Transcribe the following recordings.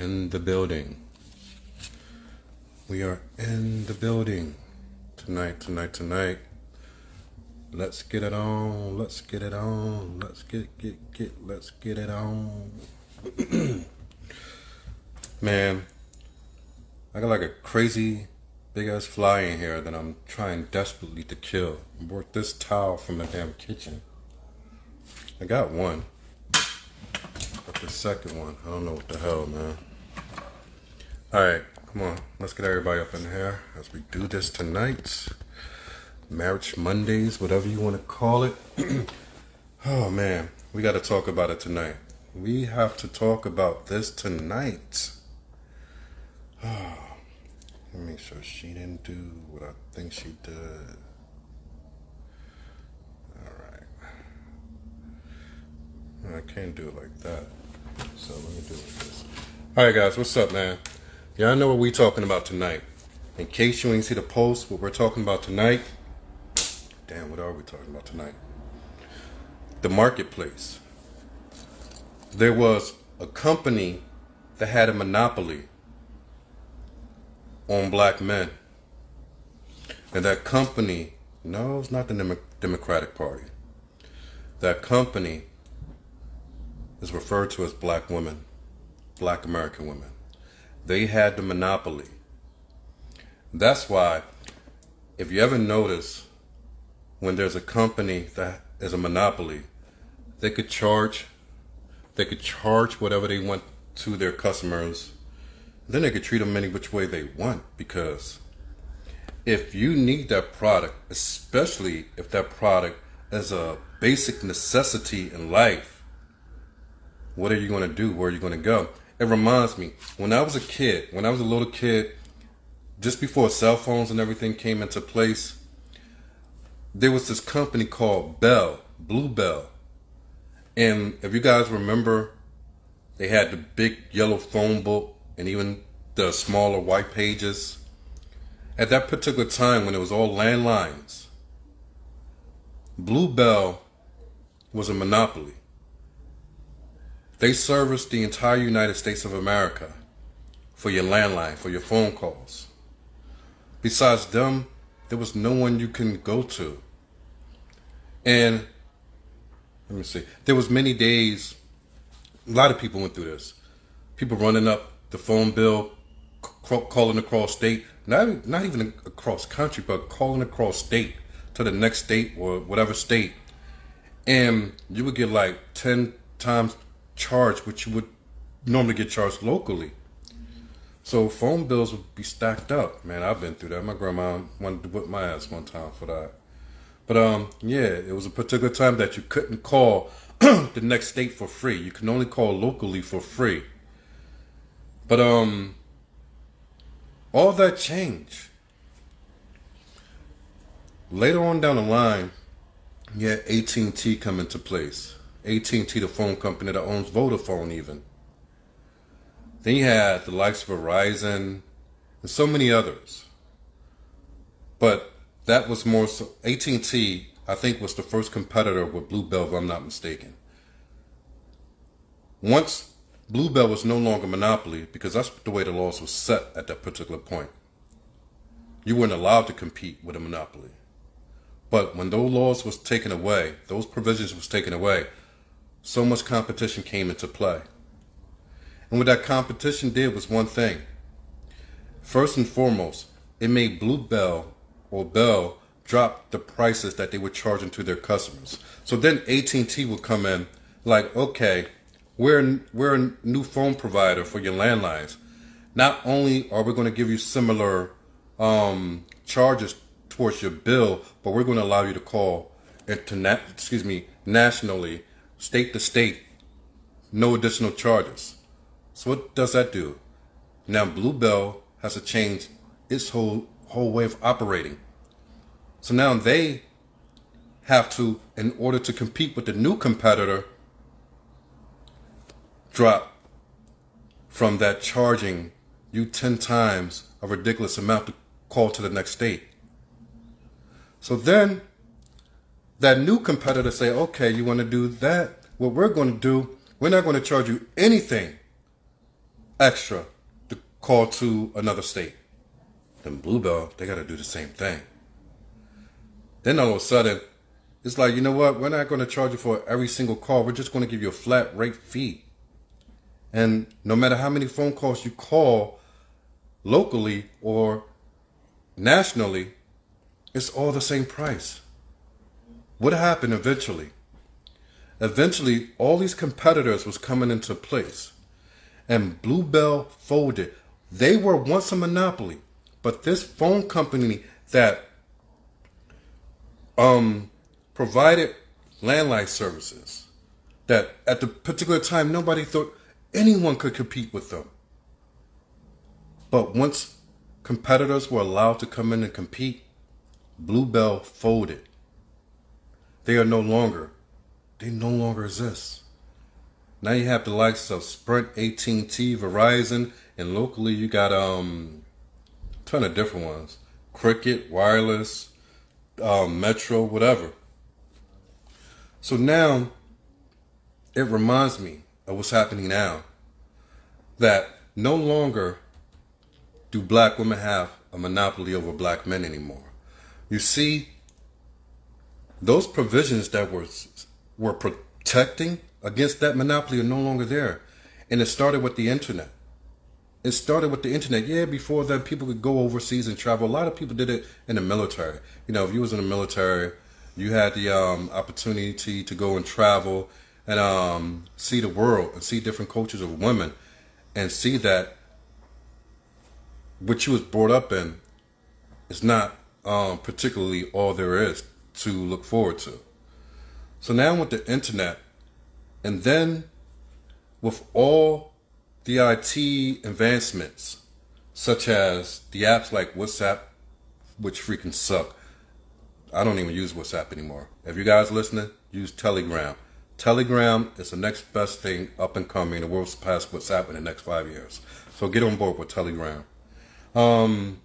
in the building. We are in the building tonight, tonight, tonight. Let's get it on. Let's get it on. Let's get get get. Let's get it on. Man, I got like a crazy big ass fly in here that I'm trying desperately to kill. I brought this towel from the damn kitchen. I got one. The second one, I don't know what the hell, man. Alright, come on. Let's get everybody up in here as we do this tonight. Marriage Mondays, whatever you want to call it. oh man, we got to talk about it tonight. We have to talk about this tonight. Oh, let me make sure she didn't do what I think she did. All right. I can't do it like that. So let me do this. All right, guys, what's up, man? Y'all know what we talking about tonight. In case you ain't see the post, what we're talking about tonight. Damn, what are we talking about tonight? The marketplace. There was a company that had a monopoly on black men. And that company, no, it's not the Democratic Party. That company is referred to as black women, black American women. They had the monopoly. That's why, if you ever notice, when there's a company that is a monopoly, they could charge, they could charge whatever they want to their customers. Then they could treat them any which way they want because if you need that product, especially if that product is a basic necessity in life, what are you going to do? Where are you going to go? It reminds me when I was a kid, when I was a little kid, just before cell phones and everything came into place, there was this company called Bell, Blue Bell. And if you guys remember, they had the big yellow phone book and even the smaller white pages. At that particular time when it was all landlines, Blue Bell was a monopoly. They service the entire United States of America for your landline, for your phone calls. Besides them, there was no one you can go to. And let me see. There was many days. A lot of people went through this. People running up the phone bill, calling across state. Not not even across country, but calling across state to the next state or whatever state, and you would get like ten times charged which you would normally get charged locally. So phone bills would be stacked up. Man, I've been through that. My grandma wanted to whip my ass one time for that. But um, yeah, it was a particular time that you couldn't call the next state for free. You can only call locally for free. But um, all that changed. Later on down the line, you had AT&T come into place. AT&T, the phone company that owns Vodafone, even. Then you had the likes of Verizon and so many others. But that was more so. AT&T, I think, was the first competitor with Blue Bell, if I'm not mistaken. Once Blue Bell was no longer monopoly, because that's the way the laws were set at that particular point. You weren't allowed to compete with a monopoly. But when those laws was taken away, those provisions was taken away, so much competition came into play. And what that competition did was one thing. First and foremost, it made Blue Bell or Bell drop the prices that they were charging to their customers. So then AT&T would come in like, okay, we're we're a new phone provider for your landlines. Not only are we going to give you similar um, charges towards your bill, but we're going to allow you to call internet, excuse me, nationally state to state, no additional charges. So what does that do? Now Blue Bell has to change its whole whole way of operating. So now they have to, in order to compete with the new competitor, drop from that charging you 10 times a ridiculous amount to call to the next state. So then that new competitor say, okay, you want to do that? What we're going to do, we're not going to charge you anything extra to call to another state. Then Bluebell, they got to do the same thing. Then all of a sudden, it's like, you know what? We're not going to charge you for every single call. We're just going to give you a flat rate fee. And no matter how many phone calls you call locally or nationally, it's all the same price. What happened eventually? Eventually, all these competitors was coming into place, and Bluebell folded. They were once a monopoly, but this phone company that um, provided landline services that at the particular time nobody thought anyone could compete with them. But once competitors were allowed to come in and compete, Bluebell folded. They are no longer, they no longer exist. Now you have the likes of Sprint, AT&T, Verizon, and locally you got um, a ton of different ones. Cricket, Wireless, um, Metro, whatever. So now it reminds me of what's happening now. That no longer do black women have a monopoly over black men anymore. You see, those provisions that were were protecting against that monopoly are no longer there. And it started with the internet. It started with the internet. Yeah, before that, people could go overseas and travel. A lot of people did it in the military. You know, if you was in the military, you had the um, opportunity to go and travel and um, see the world and see different cultures of women and see that what you was brought up in is not um, particularly all there is to look forward to. So now with the internet, and then with all the IT advancements, such as the apps like WhatsApp, which freaking suck. I don't even use WhatsApp anymore. If you guys listening, use Telegram. Telegram is the next best thing up and coming. The world's past WhatsApp in the next five years. So get on board with Telegram. Um,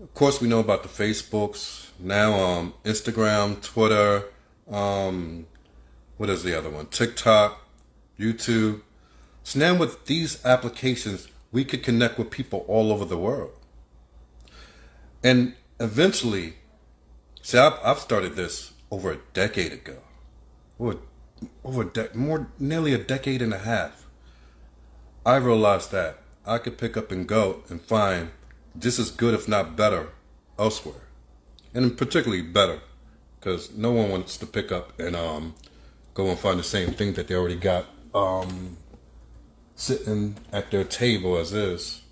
of course, we know about the Facebooks now. Um, Instagram, Twitter. Um, what is the other one? TikTok, YouTube. So now with these applications, we could connect with people all over the world. And eventually, see, I've, I've started this over a decade ago. Over, over a de- more, nearly a decade and a half. I realized that I could pick up and go and find just as good, if not better, elsewhere. And particularly better, because no one wants to pick up and um, go and find the same thing that they already got um, sitting at their table as is.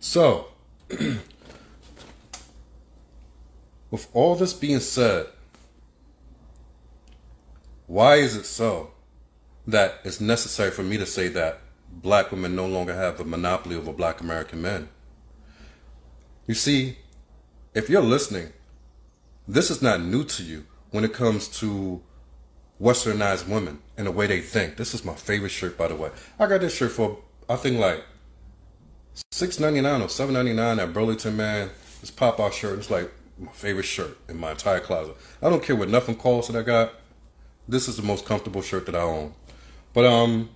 So, with all this being said, why is it so that it's necessary for me to say that black women no longer have a monopoly over black American men? You see, if you're listening, this is not new to you when it comes to westernized women and the way they think. This is my favorite shirt, by the way. I got this shirt for I think like six ninety nine or seven ninety nine at Burlington. Man, this pop out shirt It's like my favorite shirt in my entire closet. I don't care what nothing costs that I got. This is the most comfortable shirt that I own. But um,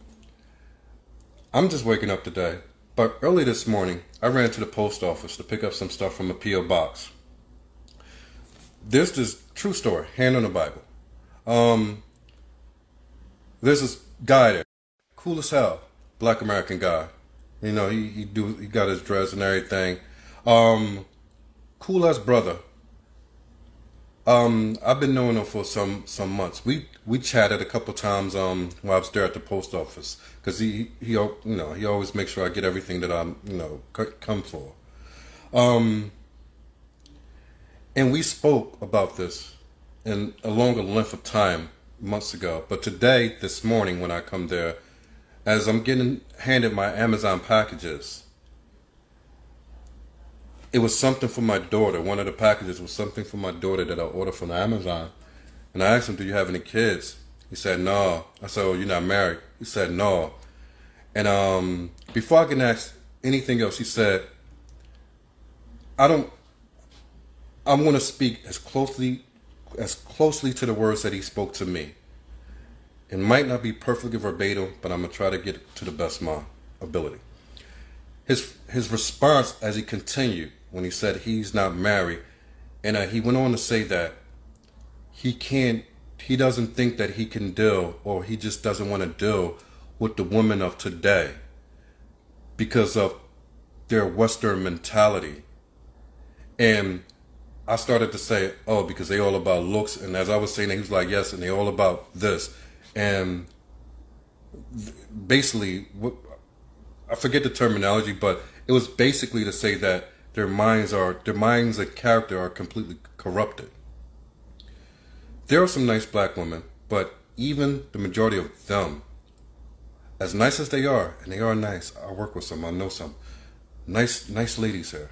I'm just waking up today. But early this morning, I ran to the post office to pick up some stuff from a PO box. This true story, hand on the Bible. Um, there's this guy there, cool as hell, black American guy. You know, he he do he got his dress and everything. Um, cool as brother. Um, I've been knowing him for some some months. We we chatted a couple times um while I was there at the post office because he he you know he always makes sure I get everything that I'm you know come for. Um, and we spoke about this in a longer length of time months ago. But today, this morning, when I come there, as I'm getting handed my Amazon packages, it was something for my daughter. One of the packages was something for my daughter that I ordered from Amazon. And I asked him, Do you have any kids? He said, No. I said, Oh, you're not married? He said, No. And um, before I can ask anything else, he said, I don't, I'm going to speak as closely as closely to the words that he spoke to me. It might not be perfectly verbatim, but I'm gonna try to get to the best of my ability. His his response as he continued when he said he's not married, and uh, he went on to say that he can't, he doesn't think that he can deal, or he just doesn't want to deal with the women of today because of their Western mentality. And I started to say, oh, because they all about looks. And as I was saying, he was like, yes, and they all about this. And basically, I forget the terminology, but it was basically to say that their minds are, their minds and character are completely corrupted. There are some nice black women, but even the majority of them, as nice as they are, and they are nice, I work with some, I know some nice, nice ladies here.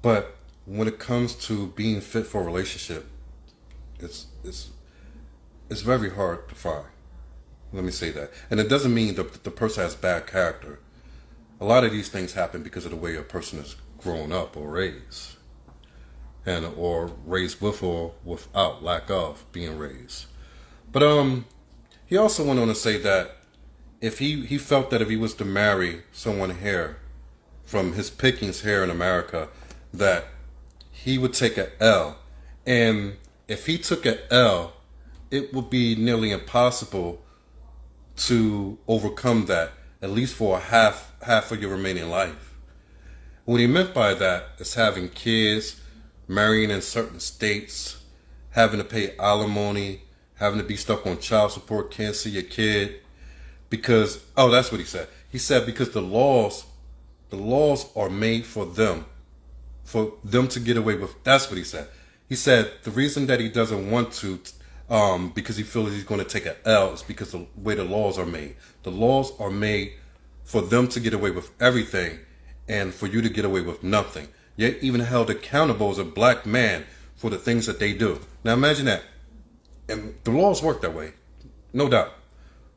But when it comes to being fit for a relationship, it's it's it's very hard to find. Let me say that. And it doesn't mean that the person has bad character. A lot of these things happen because of the way a person is grown up or raised. And or raised with or without lack of being raised. But um he also went on to say that if he, he felt that if he was to marry someone here from his pickings here in America, that he would take a L. And if he took a L, it would be nearly impossible to overcome that, at least for a half half of your remaining life. What he meant by that is having kids, marrying in certain states, having to pay alimony, having to be stuck on child support, can't see your kid. Because oh that's what he said. He said because the laws the laws are made for them for them to get away with. That's what he said. He said the reason that he doesn't want to, um, because he feels he's going to take an L, is because the way the laws are made. The laws are made for them to get away with everything, and for you to get away with nothing. Yet even held accountable as a black man for the things that they do. Now imagine that. And the laws work that way, no doubt.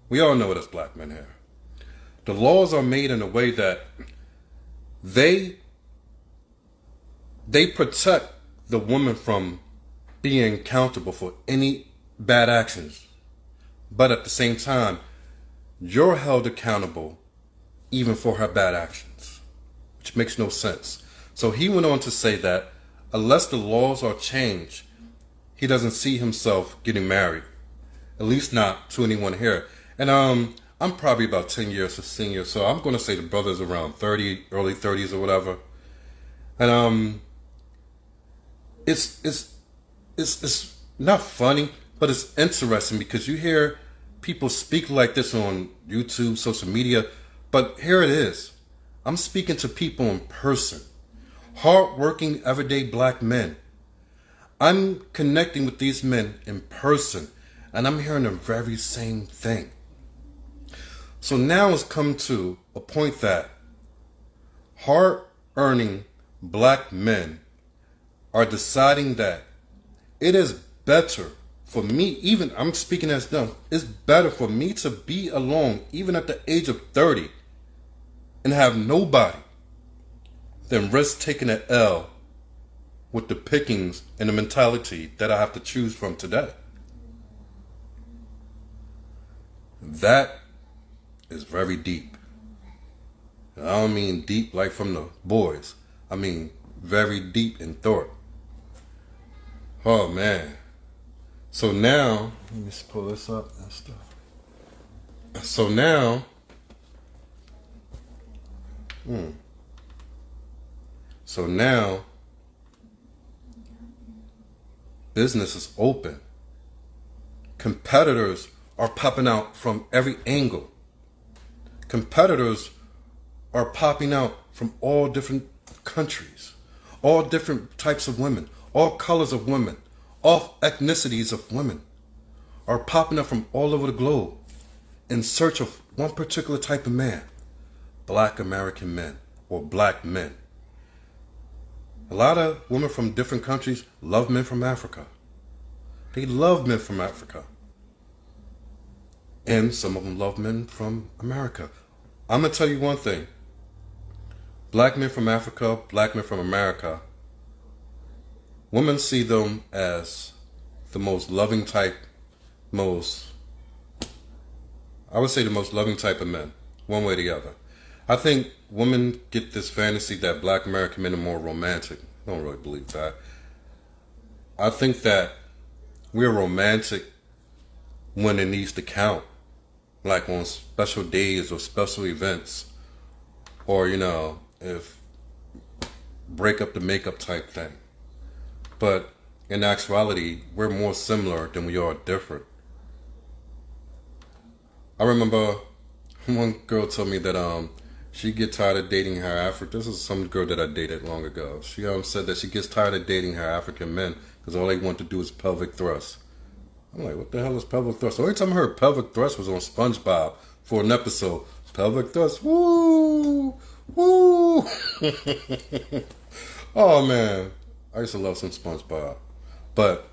We all know it as black men here. The laws are made in a way that they they protect the woman from being accountable for any bad actions. But at the same time, you're held accountable even for her bad actions, which makes no sense. So he went on to say that unless the laws are changed, he doesn't see himself getting married, at least not to anyone here. And um, I'm probably about 10 years a senior, so I'm going to say the brother's around 30, early 30s or whatever. And um, it's it's it's it's not funny, but it's interesting because you hear people speak like this on YouTube, social media, but here it is. I'm speaking to people in person, hardworking, everyday black men. I'm connecting with these men in person, and I'm hearing the very same thing. So now it's come to a point that hard earning black men are deciding that it is better for me, even I'm speaking as them, it's better for me to be alone, even at the age of 30, and have nobody than risk taking an L with the pickings and the mentality that I have to choose from today. That is very deep. I don't mean deep like from the boys. I mean very deep in thought. Oh man. So now, let me just pull this up and stuff. So now, hmm. So now, business is open. Competitors are popping out from every angle. Competitors are popping out from all different countries, all different types of women, all colors of women, all ethnicities of women are popping up from all over the globe in search of one particular type of man black American men or black men. A lot of women from different countries love men from Africa. They love men from Africa. And some of them love men from America. I'm going to tell you one thing black men from Africa, black men from America women see them as the most loving type, most, I would say the most loving type of men, one way or the other. I think women get this fantasy that black American men are more romantic. I don't really believe that. I think that we're romantic when it needs to count, like on special days or special events, or you know, if break up the makeup type thing. But in actuality, we're more similar than we are different. I remember one girl told me that um she get tired of dating her African. This is some girl that I dated long ago. She um said that she gets tired of dating her African men because all they want to do is pelvic thrust. I'm like, what the hell is pelvic thrust? The only time I heard pelvic thrust was on SpongeBob for an episode. Pelvic thrust, woo, woo. oh man, I used to love some SpongeBob, but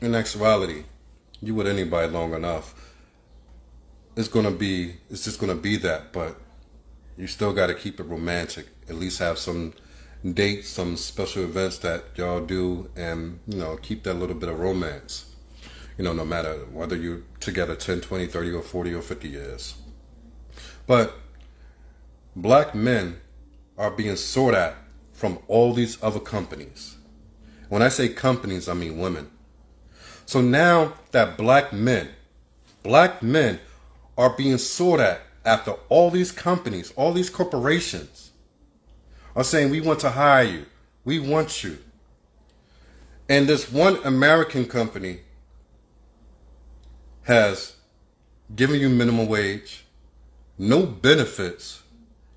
in actuality, you with anybody long enough, it's gonna be, it's just gonna be that. But you still got to keep it romantic. At least have some dates, some special events that y'all do, and you know, keep that little bit of romance. You know, no matter whether you're together 10, 20, 30, or 40 or 50 years. But black men are being sought at from all these other companies. When I say companies, I mean women. So now that black men, black men are being sought at after all these companies, all these corporations are saying, we want to hire you. We want you. And this one American company has given you minimum wage, no benefits,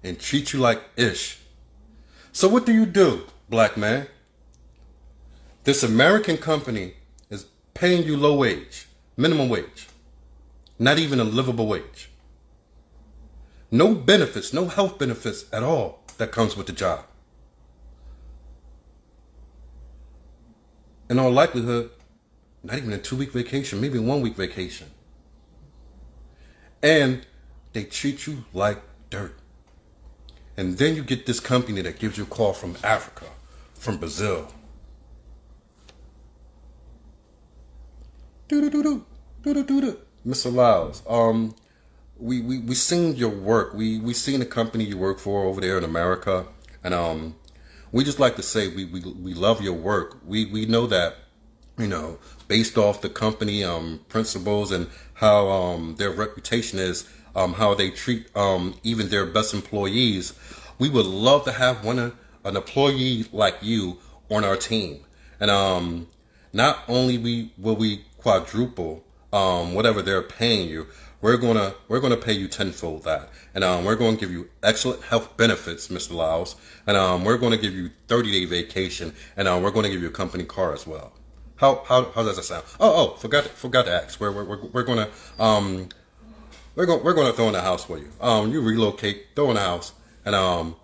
and treat you like ish. So what do you do, black man? This American company is paying you low wage, minimum wage, not even a livable wage. No benefits, no health benefits at all that comes with the job. In all likelihood, not even a two week vacation, maybe one week vacation. And they treat you like dirt. And then you get this company that gives you a call from Africa, from Brazil. Do do do do do do do do. Mr. Lyles, um, we we we seen your work. We we seen the company you work for over there in America, and um, we just like to say we we we love your work. We we know that you know based off the company um principles and how um their reputation is um how they treat um even their best employees. We would love to have one an employee like you on our team, and um not only we will we quadruple um whatever they're paying you we're gonna we're gonna pay you tenfold that, and um, we're to give you excellent health benefits, Mr. Lyles, and um, we're to give you 30 day vacation, and um, we're to give you a company car as well. How how how does that sound? Oh oh, forgot forgot to ask. We're we're we're gonna um we're going we're gonna throw in a house for you. Um, you relocate, throw in a house, and um,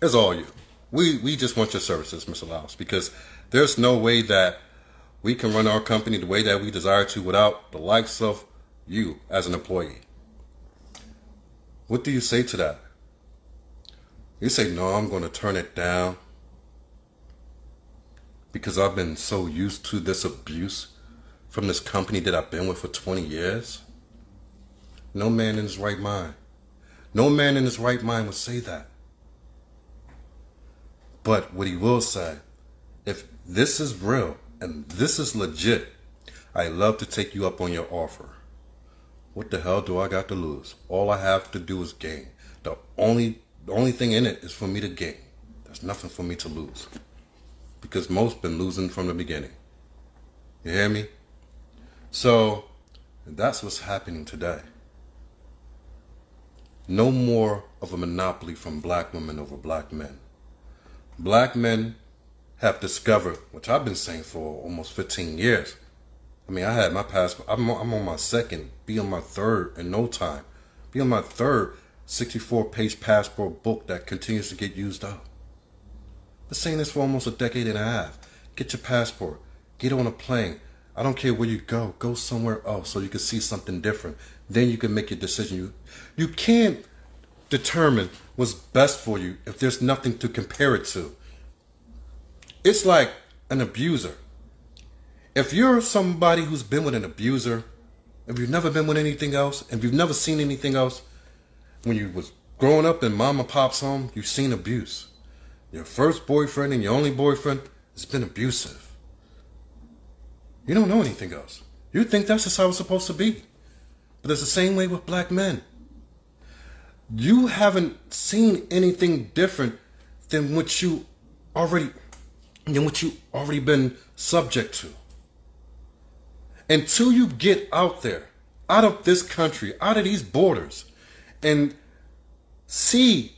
it's all you. We we just want your services, Mr. Lyles, because there's no way that we can run our company the way that we desire to without the likes of you as an employee. What do you say to that? You say, no, I'm going to turn it down because I've been so used to this abuse from this company that I've been with for 20 years. No man in his right mind. No man in his right mind would say that. But what he will say, if this is real and this is legit, I love to take you up on your offer. What the hell do I got to lose? All I have to do is gain. The only the only thing in it is for me to gain. There's nothing for me to lose. Because most been losing from the beginning. You hear me? So that's what's happening today. No more of a monopoly from black women over black men. Black men have discovered, which I've been saying for almost 15 years, I mean, I had my passport. I'm I'm on my second, be on my third in no time. Be on my third 64 page passport book that continues to get used up. Been saying this for almost a decade and a half. Get your passport. Get on a plane. I don't care where you go. Go somewhere else so you can see something different. Then you can make your decision. You, you can't determine what's best for you if there's nothing to compare it to. It's like an abuser if you're somebody who's been with an abuser, if you've never been with anything else, if you've never seen anything else, when you was growing up in mom and pop's home, you've seen abuse. Your first boyfriend and your only boyfriend has been abusive. You don't know anything else. You think that's just how it's supposed to be. But it's the same way with black men. You haven't seen anything different than what you already than what you already been subject to. Until you get out there, out of this country, out of these borders, and see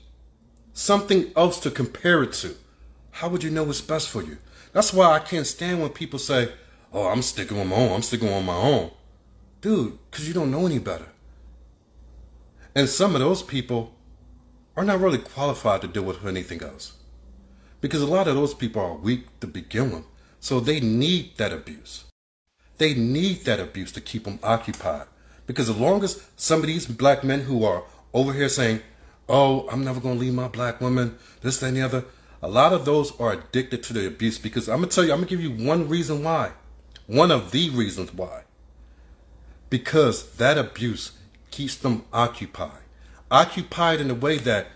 something else to compare it to, how would you know what's best for you? That's why I can't stand when people say, Oh, I'm sticking on my own, I'm sticking on my own. Dude, because you don't know any better. And some of those people are not really qualified to deal with anything else. Because a lot of those people are weak to begin with. So they need that abuse. They need that abuse to keep them occupied. Because as long as some of these black men who are over here saying, oh, I'm never going to leave my black woman, this, that, and the other, a lot of those are addicted to the abuse. Because I'm going to tell you, I'm going to give you one reason why. One of the reasons why. Because that abuse keeps them occupied. Occupied in a way that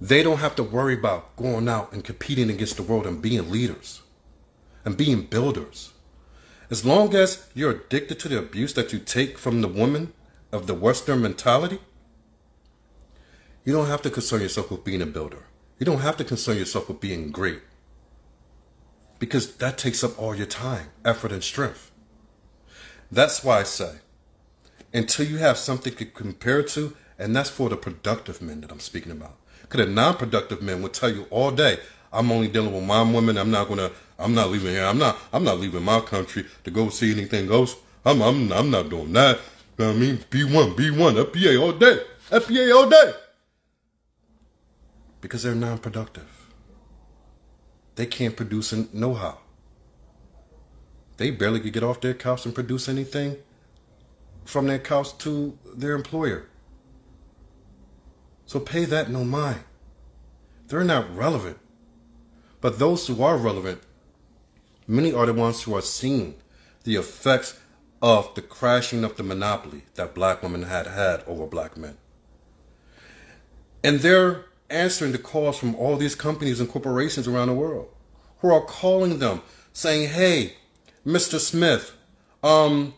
they don't have to worry about going out and competing against the world and being leaders and being builders. As long as you're addicted to the abuse that you take from the woman of the Western mentality, you don't have to concern yourself with being a builder. You don't have to concern yourself with being great. Because that takes up all your time, effort, and strength. That's why I say, until you have something to compare to, and that's for the productive men that I'm speaking about. Because the non-productive men will tell you all day, I'm only dealing with my women. I'm not gonna. I'm not leaving here. I'm not. I'm not leaving my country to go see anything else. I'm. I'm. I'm not doing that. You know what I mean? B1, B1, FBA all day. FBA all day. Because they're non-productive. They can't produce know-how. They barely could get off their couch and produce anything from their couch to their employer. So pay that no mind. They're not relevant. But those who are relevant, many are the ones who are seeing the effects of the crashing of the monopoly that black women had had over black men. And they're answering the calls from all these companies and corporations around the world who are calling them saying, hey, Mr. Smith, um,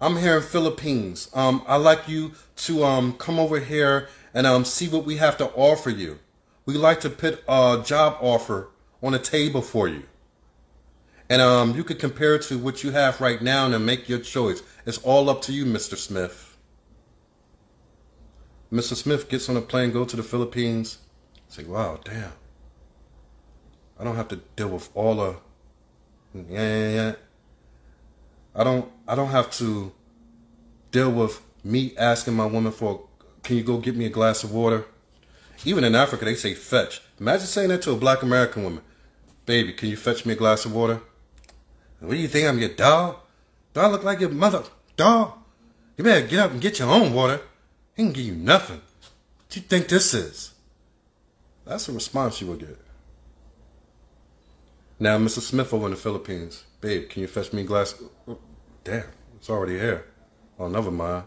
I'm here in Philippines. Um, I'd like you to um, come over here and um, see what we have to offer you. We'd like to put a job offer on a table for you. And um, you could compare it to what you have right now and make your choice. It's all up to you, Mr. Smith. Mr. Smith gets on a plane, go to the Philippines. Say, wow, damn. I don't have to deal with all the yeah, yeah, yeah. I don't I don't have to deal with me asking my woman for can you go get me a glass of water? Even in Africa, they say fetch. Imagine saying that to a black American woman. Baby, can you fetch me a glass of water? What do you think I'm your dog? Do I look like your mother? Dog? You better get up and get your own water. He can give you nothing. What do you think this is? That's the response you will get. Now, Mr. Smith over in the Philippines. Babe, can you fetch me a glass? Damn, it's already here. Oh, never mind.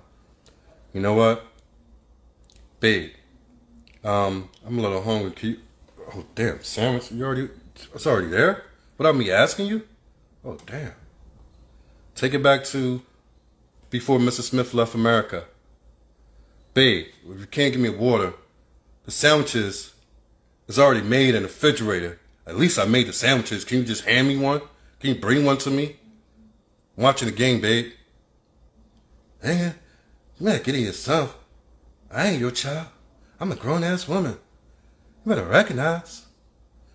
You know what? Babe, um, I'm a little hungry. Can you, oh, damn, sandwich? You already, it's already there? Without me asking you? Oh, damn. Take it back to before Mr. Smith left America. Babe, if you can't give me water, the sandwiches is already made in the refrigerator. At least I made the sandwiches. Can you just hand me one? Can you bring one to me? I'm watching the game, babe. Man, you better get it yourself. I ain't your child. I'm a grown ass woman. You better recognize.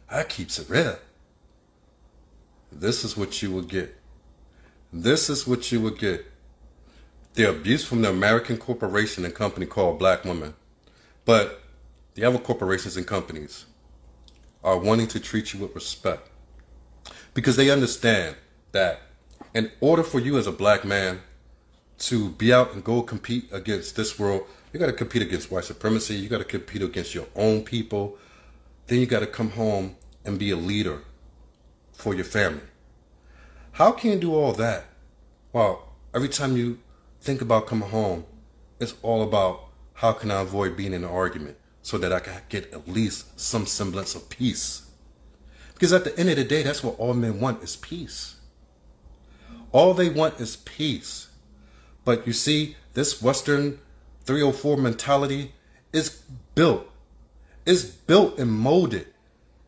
I keeps it real. This is what you will get. This is what you will get. The abuse from the American corporation and company called Black Women. But the other corporations and companies are wanting to treat you with respect. Because they understand that in order for you as a black man to be out and go compete against this world, you got to compete against white supremacy. You got to compete against your own people. Then you got to come home and be a leader for your family. How can you do all that? Well, every time you think about coming home, it's all about how can I avoid being in an argument so that I can get at least some semblance of peace? Because at the end of the day, that's what all men want is peace. All they want is peace. But you see, this Western 304 mentality is built, It's built and molded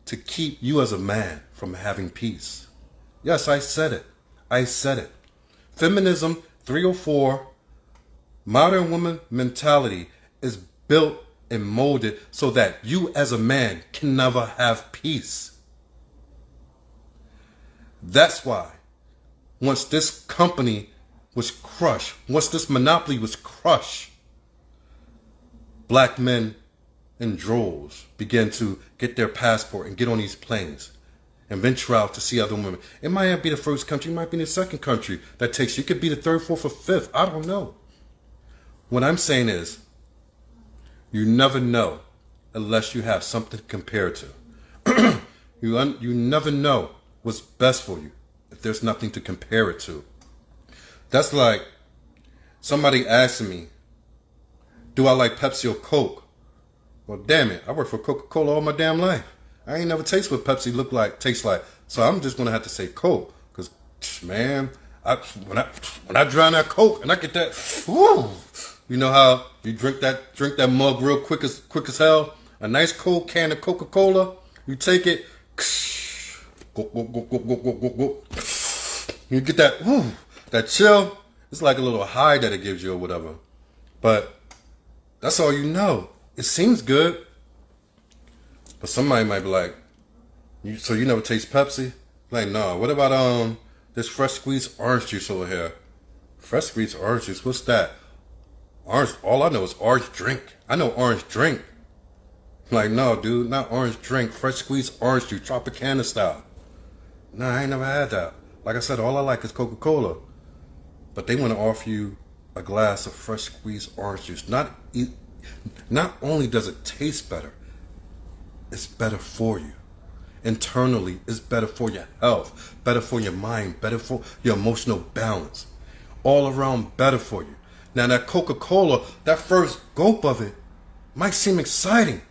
to keep you as a man from having peace. Yes, I said it. I said it. Feminism 304, modern woman mentality is built and molded so that you as a man can never have peace. That's why once this company was crushed, once this monopoly was crushed, black men in droves began to get their passport and get on these planes and venture out to see other women. It might not be the first country, it might be the second country that takes you. It could be the third, fourth, or fifth. I don't know. What I'm saying is, you never know unless you have something to compare to. you, you never know what's best for you if there's nothing to compare it to. That's like somebody asking me, do I like Pepsi or Coke? Well, damn it, I worked for Coca-Cola all my damn life. I ain't never taste what Pepsi look like, tastes like. So I'm just gonna have to say Coke, cause man, I, when I when I drown that Coke and I get that, whoo, you know how you drink that drink that mug real quick as quick as hell. A nice cold can of Coca Cola, you take it, go, go, go, go, go, go, go, You get that, whoo, that chill. It's like a little high that it gives you or whatever. But that's all you know. It seems good. But somebody might be like, you, so you never taste Pepsi? Like, no. What about um this fresh squeezed orange juice over here? Fresh squeezed orange juice. What's that? Orange. All I know is orange drink. I know orange drink. Like, no, dude, not orange drink. Fresh squeezed orange juice, Tropicana style. Nah, I ain't never had that. Like I said, all I like is Coca Cola. But they want to offer you a glass of fresh squeezed orange juice. Not, not only does it taste better, it's better for you. Internally, it's better for your health, better for your mind, better for your emotional balance. All around better for you. Now that Coca-Cola, that first gulp of it might seem exciting.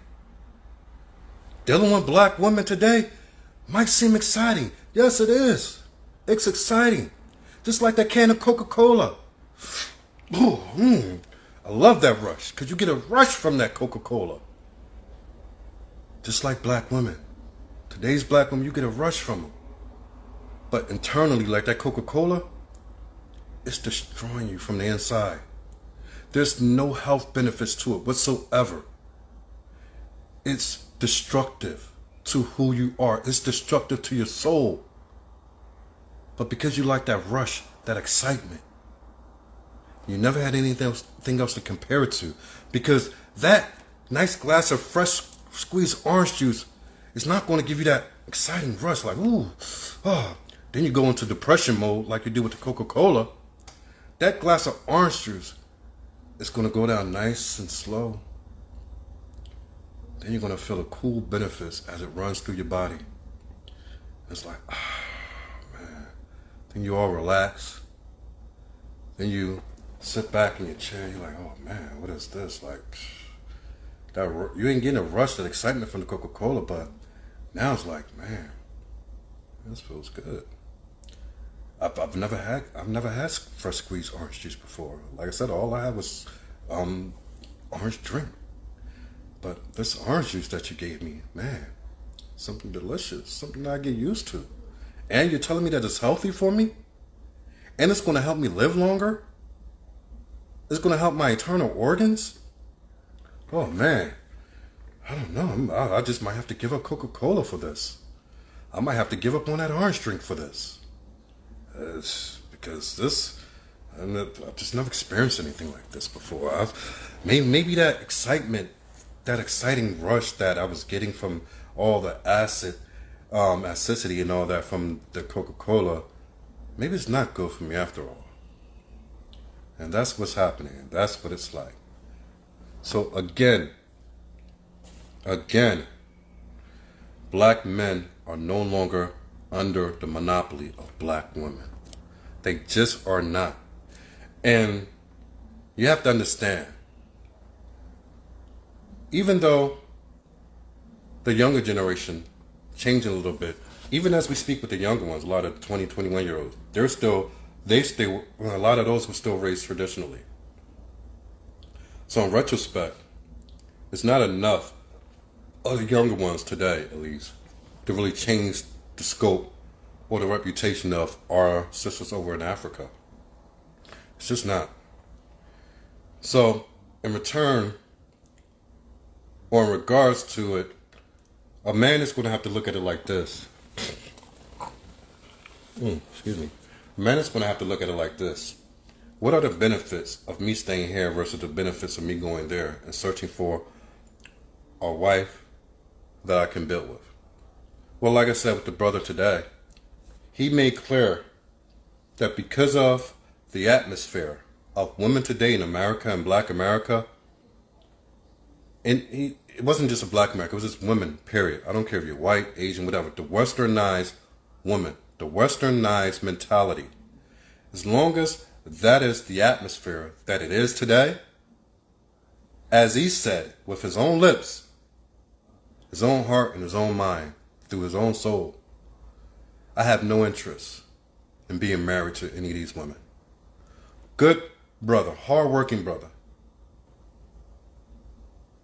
Dealing with black women today might seem exciting. Yes, it is. It's exciting. Just like that can of Coca-Cola. Ooh, mm, I love that rush because you get a rush from that Coca-Cola. Just like black women. Today's black women, you get a rush from them. But internally, like that Coca Cola, it's destroying you from the inside. There's no health benefits to it whatsoever. It's destructive to who you are, it's destructive to your soul. But because you like that rush, that excitement, you never had anything else, else to compare it to. Because that nice glass of fresh squeeze orange juice it's not going to give you that exciting rush like, ooh, oh. Then you go into depression mode like you do with the Coca Cola. That glass of orange juice is going to go down nice and slow. Then you're going to feel the cool benefits as it runs through your body. It's like, ah, man. Then you all relax. Then you sit back in your chair. You're like, oh man, what is this? Like, that you ain't getting a rush, that excitement from the Coca Cola, but now it's like, man, this feels good. I've, I've never had I've never had fresh squeezed orange juice before. Like I said, all I had was um, orange drink. But this orange juice that you gave me, man, something delicious, something I get used to. And you're telling me that it's healthy for me? And it's going to help me live longer? It's going to help my internal organs? Oh man, I don't know. I, I just might have to give up Coca Cola for this. I might have to give up on that orange drink for this. It's because this, I've just never experienced anything like this before. I've maybe, maybe that excitement, that exciting rush that I was getting from all the acid, um, acidity and all that from the Coca Cola, maybe it's not good for me after all. And that's what's happening. That's what it's like. So again, again, black men are no longer under the monopoly of black women. They just are not. And you have to understand even though the younger generation changing a little bit, even as we speak with the younger ones, a lot of 20, 21 year olds, they're still, they still, a lot of those were still raised traditionally. So in retrospect, it's not enough of the younger ones today, at least, to really change the scope or the reputation of our sisters over in Africa. It's just not. So, in return, or in regards to it, a man is going to have to look at it like this. Mm, excuse me. A man is going to have to look at it like this. What are the benefits of me staying here versus the benefits of me going there and searching for a wife that I can build with? Well, like I said with the brother today, he made clear that because of the atmosphere of women today in America and black America, and he, it wasn't just a black America, it was just women, period. I don't care if you're white, Asian, whatever. The westernized woman, the westernized mentality. As long as that is the atmosphere that it is today, as he said with his own lips, his own heart and his own mind, through his own soul, I have no interest in being married to any of these women. Good brother, hardworking brother.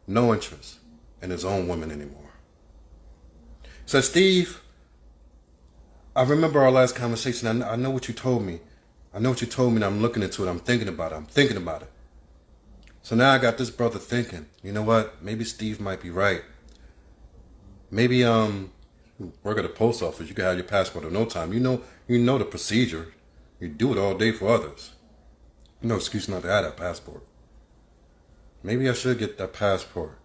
No interest in his own women anymore. So, Steve, I remember our last conversation. I know what you told me. I know what you told me, and I'm looking into it. I'm thinking about it. I'm thinking about it. So now I got this brother thinking, you know what? Maybe Steve might be right. Maybe um work at the post office, you can have your passport in no time. You know, you know the procedure. You do it all day for others. No excuse not to have that passport. Maybe I should get that passport.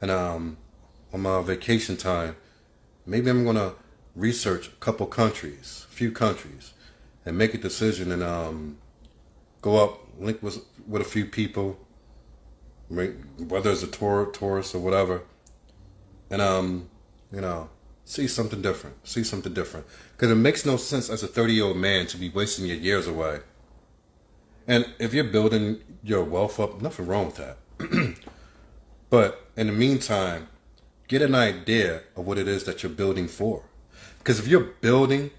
And um, on my vacation time, maybe I'm gonna research a couple countries, a few countries, and make a decision and um, go up, link with with a few people, whether it's a tour, tourist or whatever, and um, you know, see something different. See something different. Because it makes no sense as a 30 year old man to be wasting your years away. And if you're building your wealth up, nothing wrong with that. but in the meantime, get an idea of what it is that you're building for. Because if you're building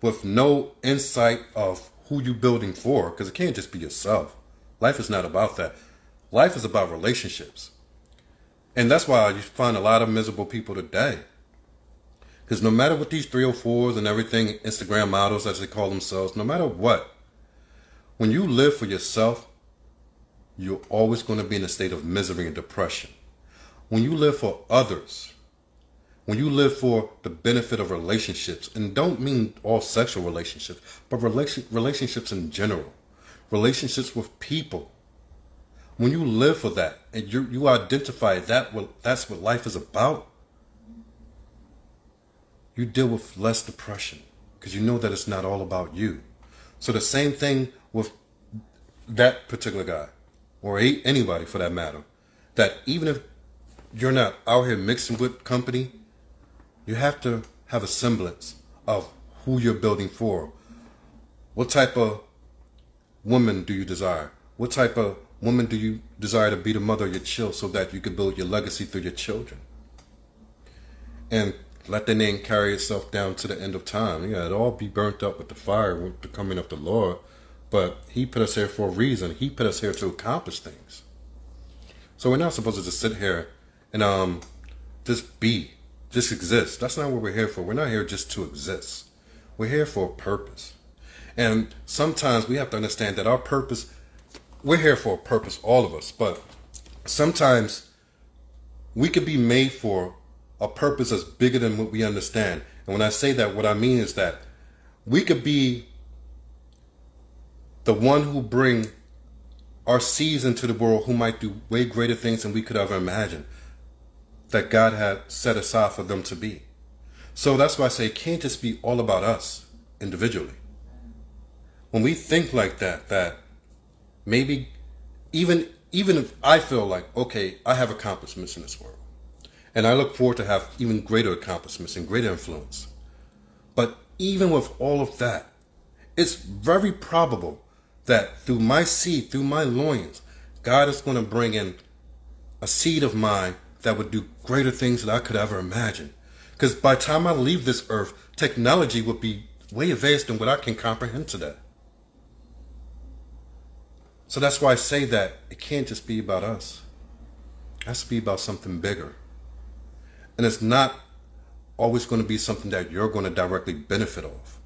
with no insight of who you're building for, because it can't just be yourself. Life is not about that. Life is about relationships. And that's why you find a lot of miserable people today because no matter what these 304s and everything, Instagram models as they call themselves, no matter what, when you live for yourself, you're always going to be in a state of misery and depression. When you live for others, when you live for the benefit of relationships, and don't mean all sexual relationships, but relation, relationships in general, relationships with people. When you live for that and you, you identify that that's what life is about, you deal with less depression because you know that it's not all about you. So the same thing with that particular guy or anybody for that matter, that even if you're not out here mixing with company, you have to have a semblance of who you're building for. What type of woman do you desire? What type of woman do you desire to be the mother of your children so that you can build your legacy through your children? And let the name carry itself down to the end of time. Yeah, it all be burnt up with the fire with the coming of the Lord. But He put us here for a reason. He put us here to accomplish things. So we're not supposed to just sit here and um just be, just exist. That's not what we're here for. We're not here just to exist. We're here for a purpose. And sometimes we have to understand that our purpose, we're here for a purpose, all of us, but sometimes we could be made for a purpose that's bigger than what we understand. And when I say that, what I mean is that we could be the one who bring our seeds into the world who might do way greater things than we could ever imagine that God had set aside for them to be. So that's why I say it can't just be all about us individually. When we think like that, that maybe even even if I feel like, okay, I have accomplishments in this world. And I look forward to have even greater accomplishments and greater influence. But even with all of that, it's very probable that through my seed, through my loins, God is going to bring in a seed of mine that would do greater things than I could ever imagine. Because by the time I leave this earth, technology would be way advanced than what I can comprehend today. So that's why I say that it can't just be about us. It has to be about something bigger. And it's not always going to be something that you're going to directly benefit off.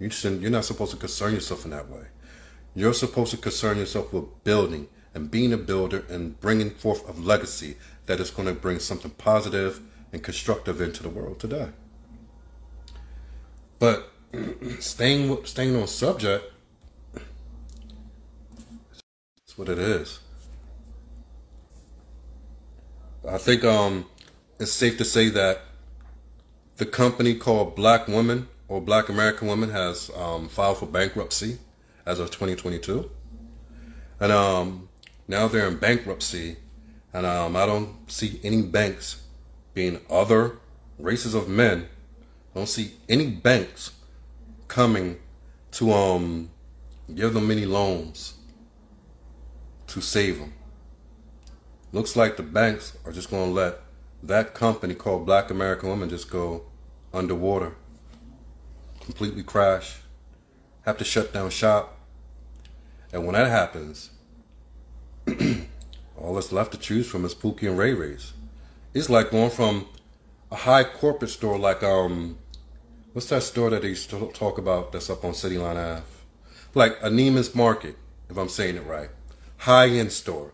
You you're not supposed to concern yourself in that way. You're supposed to concern yourself with building and being a builder and bringing forth a legacy that is going to bring something positive and constructive into the world today. But staying staying on subject, it's what it is. I think um, it's safe to say that the company called Black Women or Black American Women has um, filed for bankruptcy as of 2022, and um, now they're in bankruptcy, and um, I don't see any banks being other races of men. I don't see any banks coming to um give them any loans to save them. Looks like the banks are just going to let that company called Black American Women just go underwater, completely crash, have to shut down shop. And when that happens, all that's left to choose from is Pookie and Ray Ray's. It's like going from a high corporate store like um what's that store that they used to talk about that's up on City Line Ave? Like a Neiman's Market, if I'm saying it right. High end store.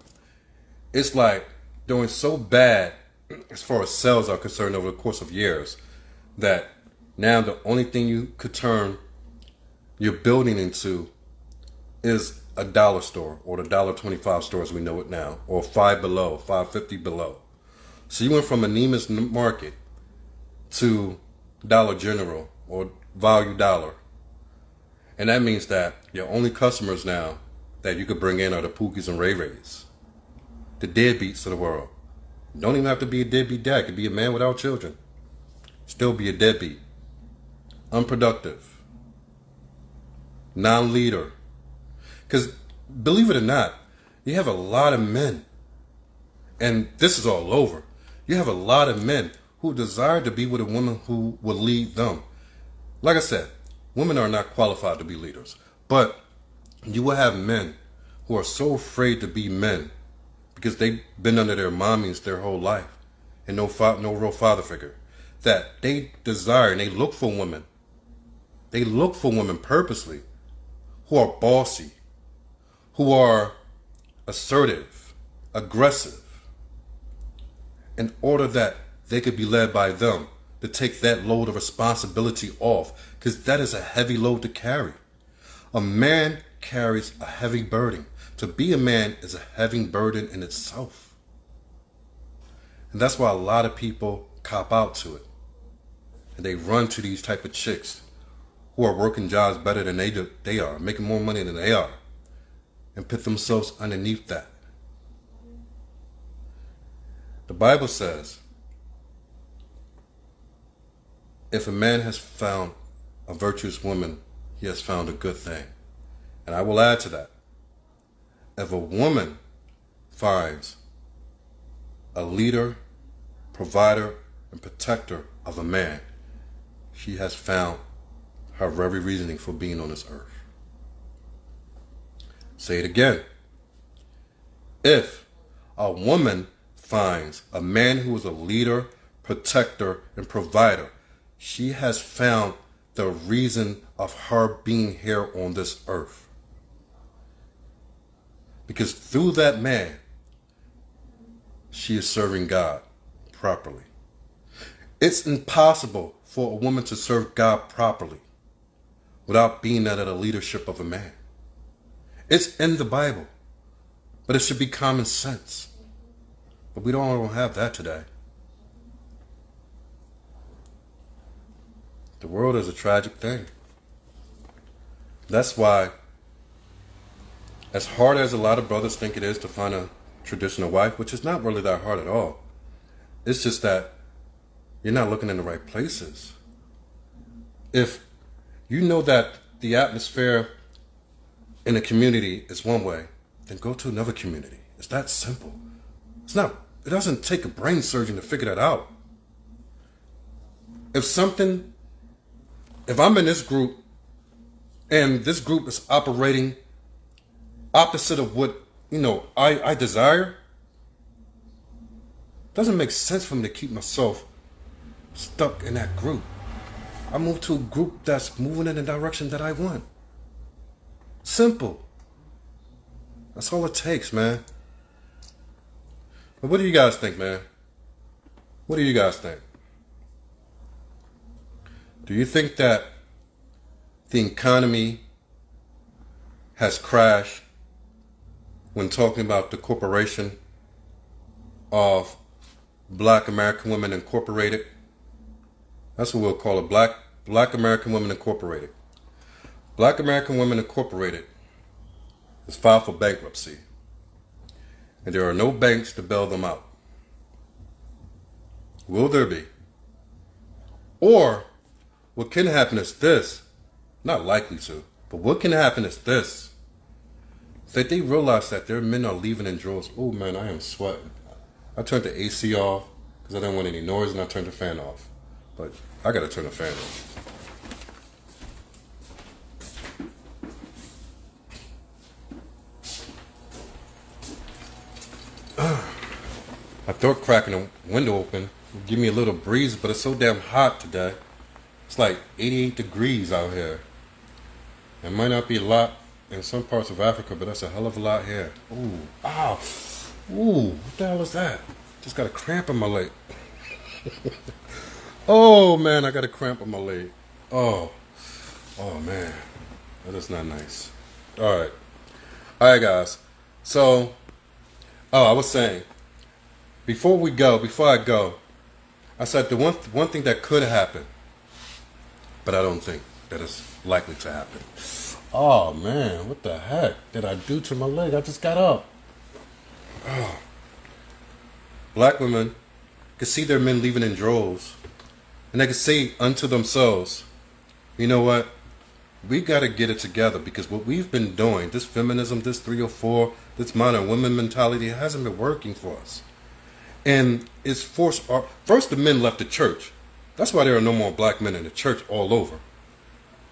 It's like doing so bad as far as sales are concerned over the course of years that now the only thing you could turn your building into is a dollar store or the dollar 25 store as we know it now or five below 550 below so you went from a Neiman's market to Dollar General or Value Dollar. And that means that your only customers now that you could bring in are the Pookies and Ray Rays. The deadbeats of the world. don't even have to be a deadbeat dad. Could be a man without children. Still be a deadbeat. Unproductive. Non-leader. Because believe it or not, you have a lot of men. And this is all over. You have a lot of men who desire to be with a woman who will lead them. Like I said, women are not qualified to be leaders, but you will have men who are so afraid to be men because they've been under their mommies their whole life and no fa- no real father figure that they desire and they look for women. They look for women purposely who are bossy, who are assertive, aggressive, in order that they could be led by them to take that load of responsibility off because that is a heavy load to carry. A man carries a heavy burden. To be a man is a heavy burden in itself. And that's why a lot of people cop out to it. And they run to these type of chicks who are working jobs better than they, do, they are, making more money than they are, and put themselves underneath that. The Bible says if a man has found a virtuous woman, he has found a good thing. And I will add to that. If a woman finds a leader, provider, and protector of a man, she has found her very reasoning for being on this earth. Say it again. If a woman finds a man who is a leader, protector, and provider, she has found the reason of her being here on this earth. Because through that man, she is serving God properly. It's impossible for a woman to serve God properly without being under the leadership of a man. It's in the Bible, but it should be common sense. But we don't have that today. The world is a tragic thing. That's why, as hard as a lot of brothers think it is to find a traditional wife, which is not really that hard at all, it's just that you're not looking in the right places. If you know that the atmosphere in a community is one way, then go to another community. It's that simple. It's not it doesn't take a brain surgeon to figure that out. If something, if I'm in this group and this group is operating opposite of what, you know, I, I desire, doesn't make sense for me to keep myself stuck in that group. I move to a group that's moving in the direction that I want. Simple. That's all it takes, man. But what do you guys think, man? What do you guys think? Do you think that the economy has crashed when talking about the corporation of Black American Women Incorporated? That's what we'll call it. Black Black American Women Incorporated. Black American Women Incorporated is filed for bankruptcy. And there are no banks to bail them out. Will there be? Or what can happen is this, not likely to, but what can happen is this. That they realize that their men are leaving in droves. Oh man, I am sweating. I turned the AC off because I didn't want any noise and I turned the fan off. But I gotta turn the fan on. I thought cracking the window open give me a little breeze, but it's so damn hot today. It's like 88 degrees out here. It might not be a lot in some parts of Africa, but that's a hell of a lot here. Ooh, ow, ooh, what the hell is that? Just got a cramp in my leg. Oh man, I got a cramp in my leg. Oh, oh man, that is not nice. All right, all right, guys. So, oh, I was saying before we go, before I go, I said the one one thing that could happen, but I don't think that is likely to happen. Oh man, what the heck did I do to my leg? I just got up. Oh. Black women could see their men leaving in droves and they could say unto themselves, you know what? We got to get it together because what we've been doing, this feminism, this 304, this modern women mentality, hasn't been working for us. And it's forced our, first the men left the church. That's why there are no more black men in the church all over.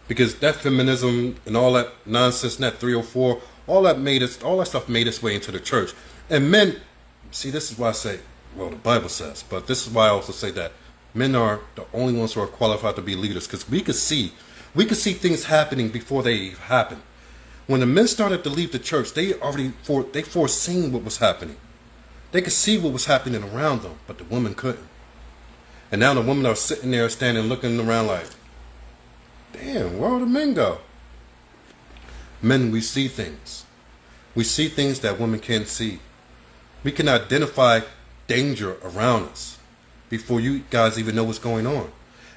Because that feminism and all that nonsense, that 304, all that made us, all that stuff made its way into the church. And men, see, this is why I say, well, the Bible says, but this is why I also say that men are the only ones who are qualified to be leaders because we could see we could see things happening before they happen when the men started to leave the church they already for they foreseen what was happening they could see what was happening around them but the women couldn't and now the women are sitting there standing looking around like damn where are the men go men we see things we see things that women can't see we can identify danger around us before you guys even know what's going on.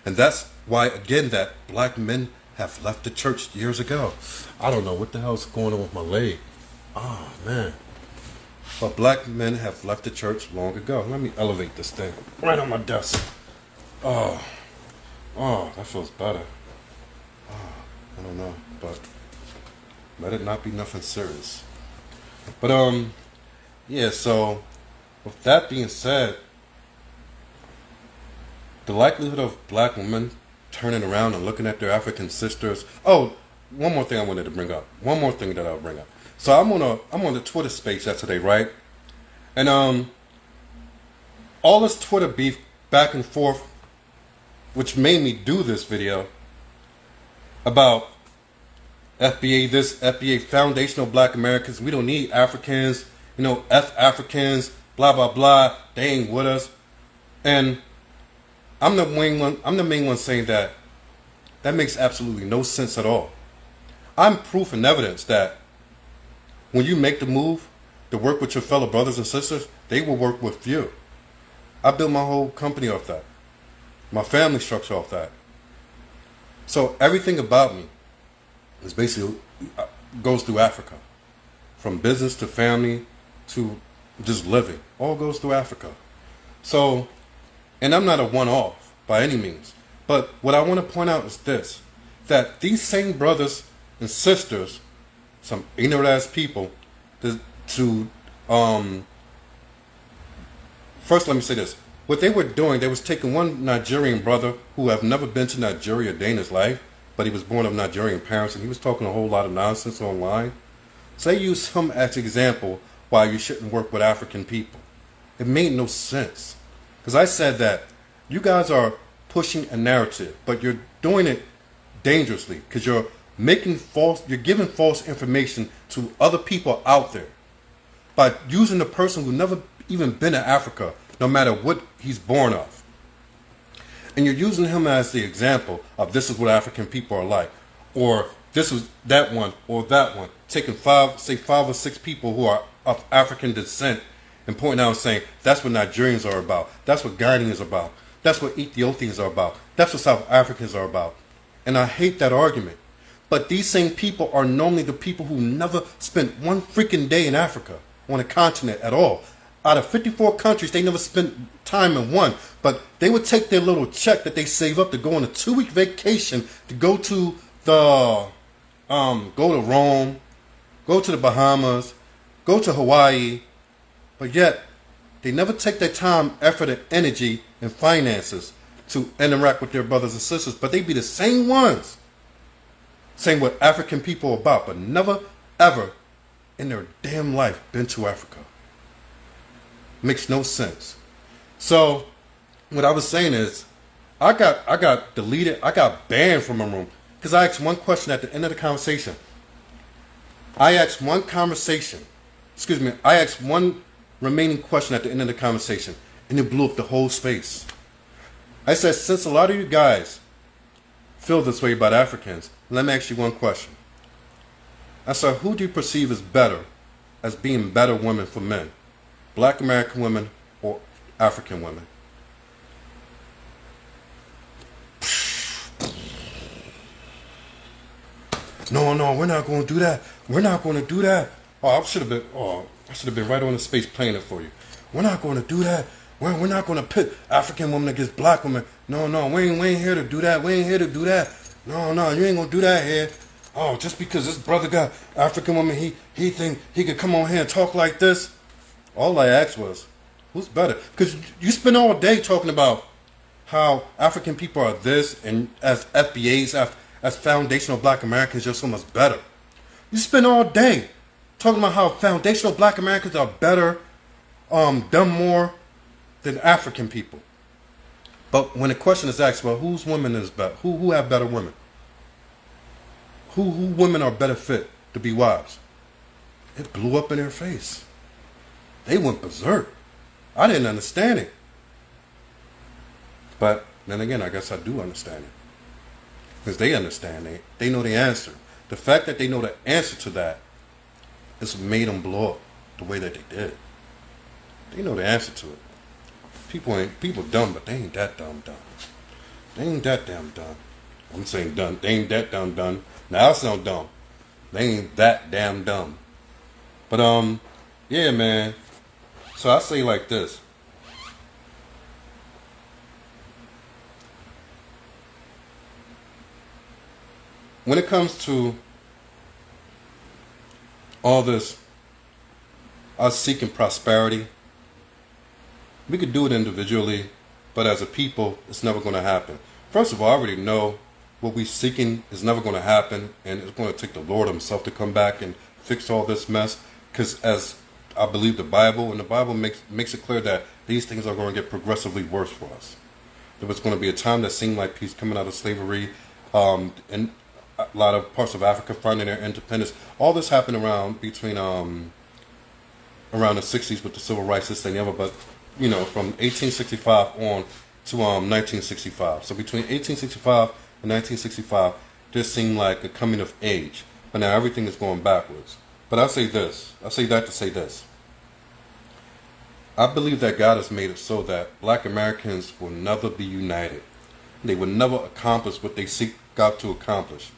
And that's why, again, that black men have left the church years ago. I don't know what the hell's going on with my leg. Oh, man. But black men have left the church long ago. Let me elevate this thing right on my desk. Oh, oh, that feels better. Oh, I don't know, but let it not be nothing serious. But, um, yeah, so with that being said, the likelihood of black women turning around and looking at their African sisters. Oh, one more thing I wanted to bring up. One more thing that I'll bring up. So I'm on a I'm on the Twitter space yesterday, right? And um all this Twitter beef back and forth, which made me do this video about FBA this, FBA foundational black Americans. We don't need Africans, you know, F Africans, blah blah blah. They ain't with us. And I'm the main one. I'm the main one saying that that makes absolutely no sense at all. I'm proof and evidence that when you make the move to work with your fellow brothers and sisters, they will work with you. I built my whole company off that, my family structure off that. So everything about me is basically uh, goes through Africa, from business to family to just living, all goes through Africa. So and I'm not a one off by any means. But what I want to point out is this that these same brothers and sisters, some ignorant ass people, to, to um, first let me say this. What they were doing, they was taking one Nigerian brother who have never been to Nigeria a day in his life, but he was born of Nigerian parents, and he was talking a whole lot of nonsense online. So they used him as example why you shouldn't work with African people. It made no sense. Because I said that you guys are pushing a narrative, but you're doing it dangerously because you're making false, you're giving false information to other people out there by using a person who never even been to Africa, no matter what he's born of. And you're using him as the example of this is what African people are like, or this was that one or that one, taking five, say five or six people who are of African descent and pointing out and saying that's what Nigerians are about, that's what Ghanaians are about, that's what Ethiopians are about, that's what South Africans are about. And I hate that argument. But these same people are normally the people who never spent one freaking day in Africa on a continent at all. Out of 54 countries, they never spent time in one. But they would take their little check that they save up to go on a two week vacation to go to the, um, go to Rome, go to the Bahamas, go to Hawaii. But yet, they never take their time, effort, and energy and finances to interact with their brothers and sisters. But they be the same ones saying what African people are about, but never, ever in their damn life been to Africa. Makes no sense. So, what I was saying is, I got I got deleted, I got banned from a room because I asked one question at the end of the conversation. I asked one conversation, excuse me, I asked one remaining question at the end of the conversation, and it blew up the whole space. I said, since a lot of you guys feel this way about Africans, let me ask you one question. I said, who do you perceive as better, as being better women for men? Black American women or African women? No, no, we're not going to do that. We're not going to do that. Oh, I should have been. Oh, I should have been right on the space playing it for you. We're not going to do that. We're, we're not going to pit African women against black women. No, no, we ain't, we ain't here to do that. We ain't here to do that. No, no, you ain't to do that here. Oh, just because this brother got African woman, he he think he could come on here and talk like this. All I asked was, who's better? Because you spend all day talking about how African people are this, and as FBAs, as, as foundational Black Americans, you're so much better. You spend all day talking about how foundational Black Americans are better, um, done more than African people. But when the question is asked, well, whose women is better? Who who have better women? Who who women are better fit to be wives? It blew up in their face. They went berserk. I didn't understand it. But then again, I guess I do understand it. Because they understand it. They know the answer. The fact that they know the answer to that has made them blow up the way that they did. They know the answer to it. People ain't people dumb, but they ain't that dumb dumb. They ain't that damn dumb. I'm saying dumb. They ain't that dumb dumb. Now I sound dumb. They ain't that damn dumb. But um, yeah, man. So I say like this. When it comes to all this, us seeking prosperity, we could do it individually, but as a people, it's never going to happen. First of all, I already know what we're seeking is never going to happen, and it's going to take the Lord Himself to come back and fix all this mess. Because as I believe the Bible, and the Bible makes makes it clear that these things are going to get progressively worse for us. There was going to be a time that seemed like peace coming out of slavery, um, and a lot of parts of Africa finding their independence. All this happened around between um, around the '60s with the civil rights system, but you know, from 1865 on to um, 1965. So between 1865 and 1965, this seemed like a coming of age. But now everything is going backwards. But I say this. I say that to say this. I believe that God has made it so that black Americans will never be united. They will never accomplish what they seek God to accomplish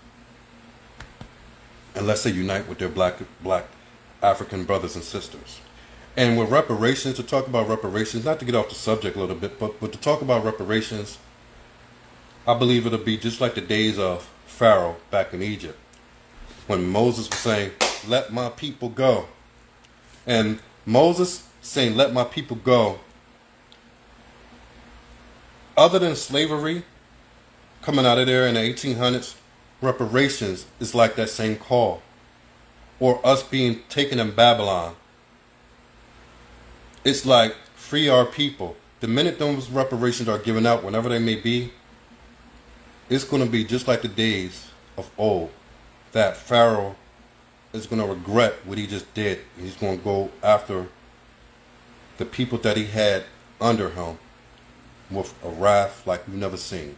unless they unite with their black black African brothers and sisters. And with reparations, to talk about reparations, not to get off the subject a little bit, but, but to talk about reparations, I believe it'll be just like the days of Pharaoh back in Egypt, when Moses was saying, Let my people go. And Moses saying, Let my people go, other than slavery coming out of there in the 1800s, reparations is like that same call. Or us being taken in Babylon. It's like free our people. The minute those reparations are given out, whenever they may be, it's going to be just like the days of old. That Pharaoh is going to regret what he just did. He's going to go after the people that he had under him with a wrath like we've never seen.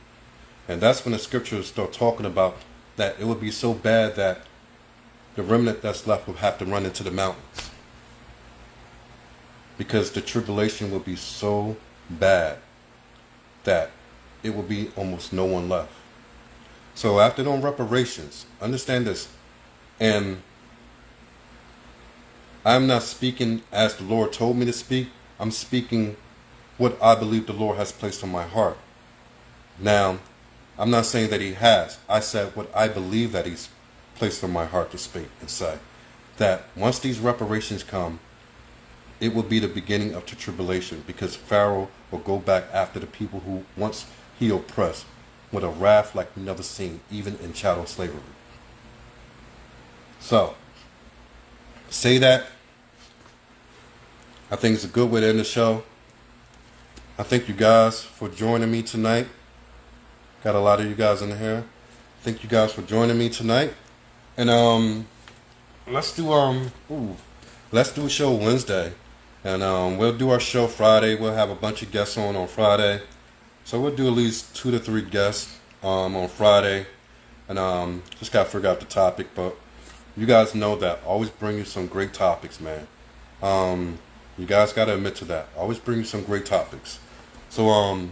And that's when the scriptures start talking about that it would be so bad that the remnant that's left would have to run into the mountains. Because the tribulation will be so bad that it will be almost no one left. So after those reparations, understand this, and I'm not speaking as the Lord told me to speak. I'm speaking what I believe the Lord has placed on my heart. Now, I'm not saying that He has. I said what I believe that He's placed on my heart to speak and say. That once these reparations come, it will be the beginning of the tribulation because Pharaoh will go back after the people who once he oppressed with a wrath like never seen, even in chattel slavery. So, say that. I think it's a good way to end the show. I thank you guys for joining me tonight. Got a lot of you guys in here. Thank you guys for joining me tonight. And um let's do um ooh, let's do a show Wednesday. And um we'll do our show Friday. We'll have a bunch of guests on on Friday. So we'll do at least two to three guests um on Friday. And um just gotta figure out the topic, but you guys know that. Always bring you some great topics, man. Um you guys gotta admit to that. Always bring you some great topics. So, um,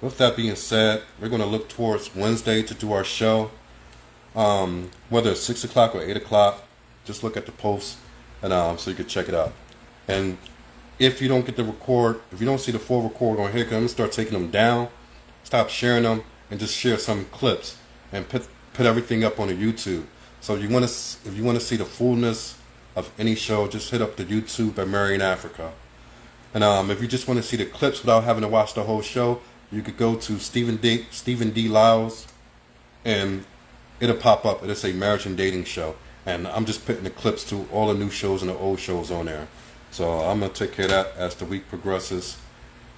with that being said, we're going to look towards Wednesday to do our show. Um, whether it's 6 o'clock or 8 o'clock, just look at the post and um, so you can check it out. And if you don't get the record, if you don't see the full record on here, to start taking them down, stop sharing them, and just share some clips and put put everything up on the YouTube. So if you want to if you want to see the fullness of any show, just hit up the YouTube at Marrying Africa. And um, if you just want to see the clips without having to watch the whole show, you could go to Stephen D. Stephen D. Lyles, and it'll pop up. It'll say Marriage and Dating Show, and I'm just putting the clips to all the new shows and the old shows on there. So I'm gonna take care of that as the week progresses.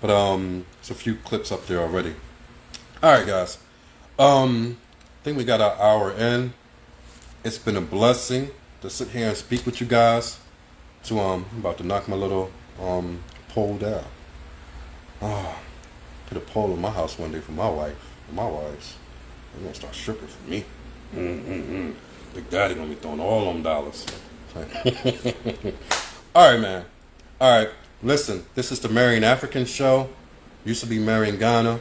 But um, there's a few clips up there already. All right, guys. Um, I think we got our hour in. It's been a blessing to sit here and speak with you guys. To um, I'm about to knock my little um pole down. Oh, put a pole in my house one day for my wife, for my wives. They're gonna start stripping for me. Mm-mm-mm. Big Daddy gonna be throwing all them dollars. all right, man. All right, listen. This is the Marrying African show. Used to be Marrying Ghana.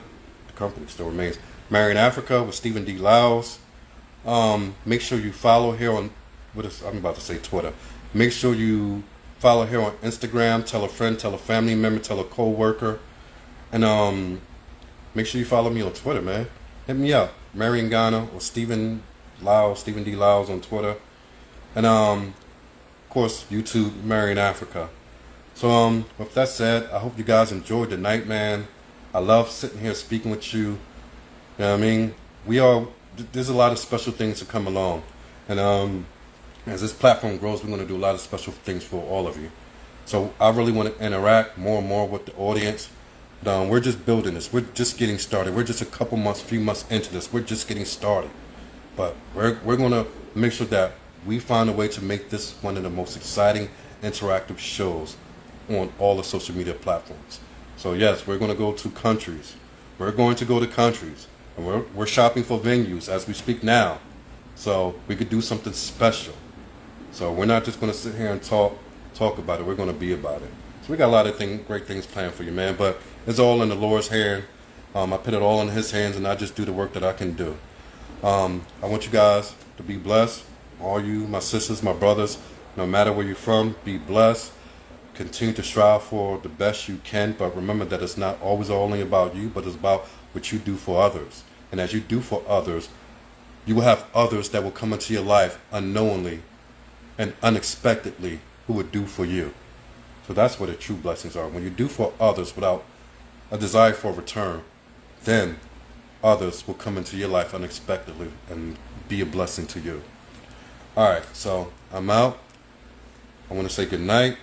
The company still remains. Marrying Africa with Stephen D. Lyles. Um, make sure you follow here on what is I'm about to say Twitter. Make sure you follow here on Instagram. Tell a friend, tell a family member, tell a co-worker, and um, make sure you follow me on Twitter, man. Hit me up, Marrying Ghana or Stephen Lyles, Stephen D. Lyles on Twitter, and um, course YouTube, Marrying Africa. So um, with that said, I hope you guys enjoyed the night, man. I love sitting here speaking with you. You know what I mean? We are. There's a lot of special things to come along, and um, as this platform grows, we're going to do a lot of special things for all of you. So I really want to interact more and more with the audience. But, um, we're just building this. We're just getting started. We're just a couple months, few months into this. We're just getting started. But we're, we're going to make sure that we find a way to make this one of the most exciting interactive shows on all the social media platforms. So yes, we're going to go to countries. We're going to go to countries. And we're, we're shopping for venues as we speak now. So we could do something special. So we're not just going to sit here and talk talk about it. We're going to be about it. So we got a lot of thing, great things planned for you, man. But it's all in the Lord's hand. Um, I put it all in His hands, and I just do the work that I can do. Um, I want you guys to be blessed. All you, my sisters, my brothers, no matter where you're from, be blessed. Continue to strive for the best you can, but remember that it's not always only about you, but it's about what you do for others. And as you do for others, you will have others that will come into your life unknowingly and unexpectedly who would do for you. So that's what the true blessings are. When you do for others without a desire for return, then others will come into your life unexpectedly and be a blessing to you. All right, so I'm out. I want to say good night.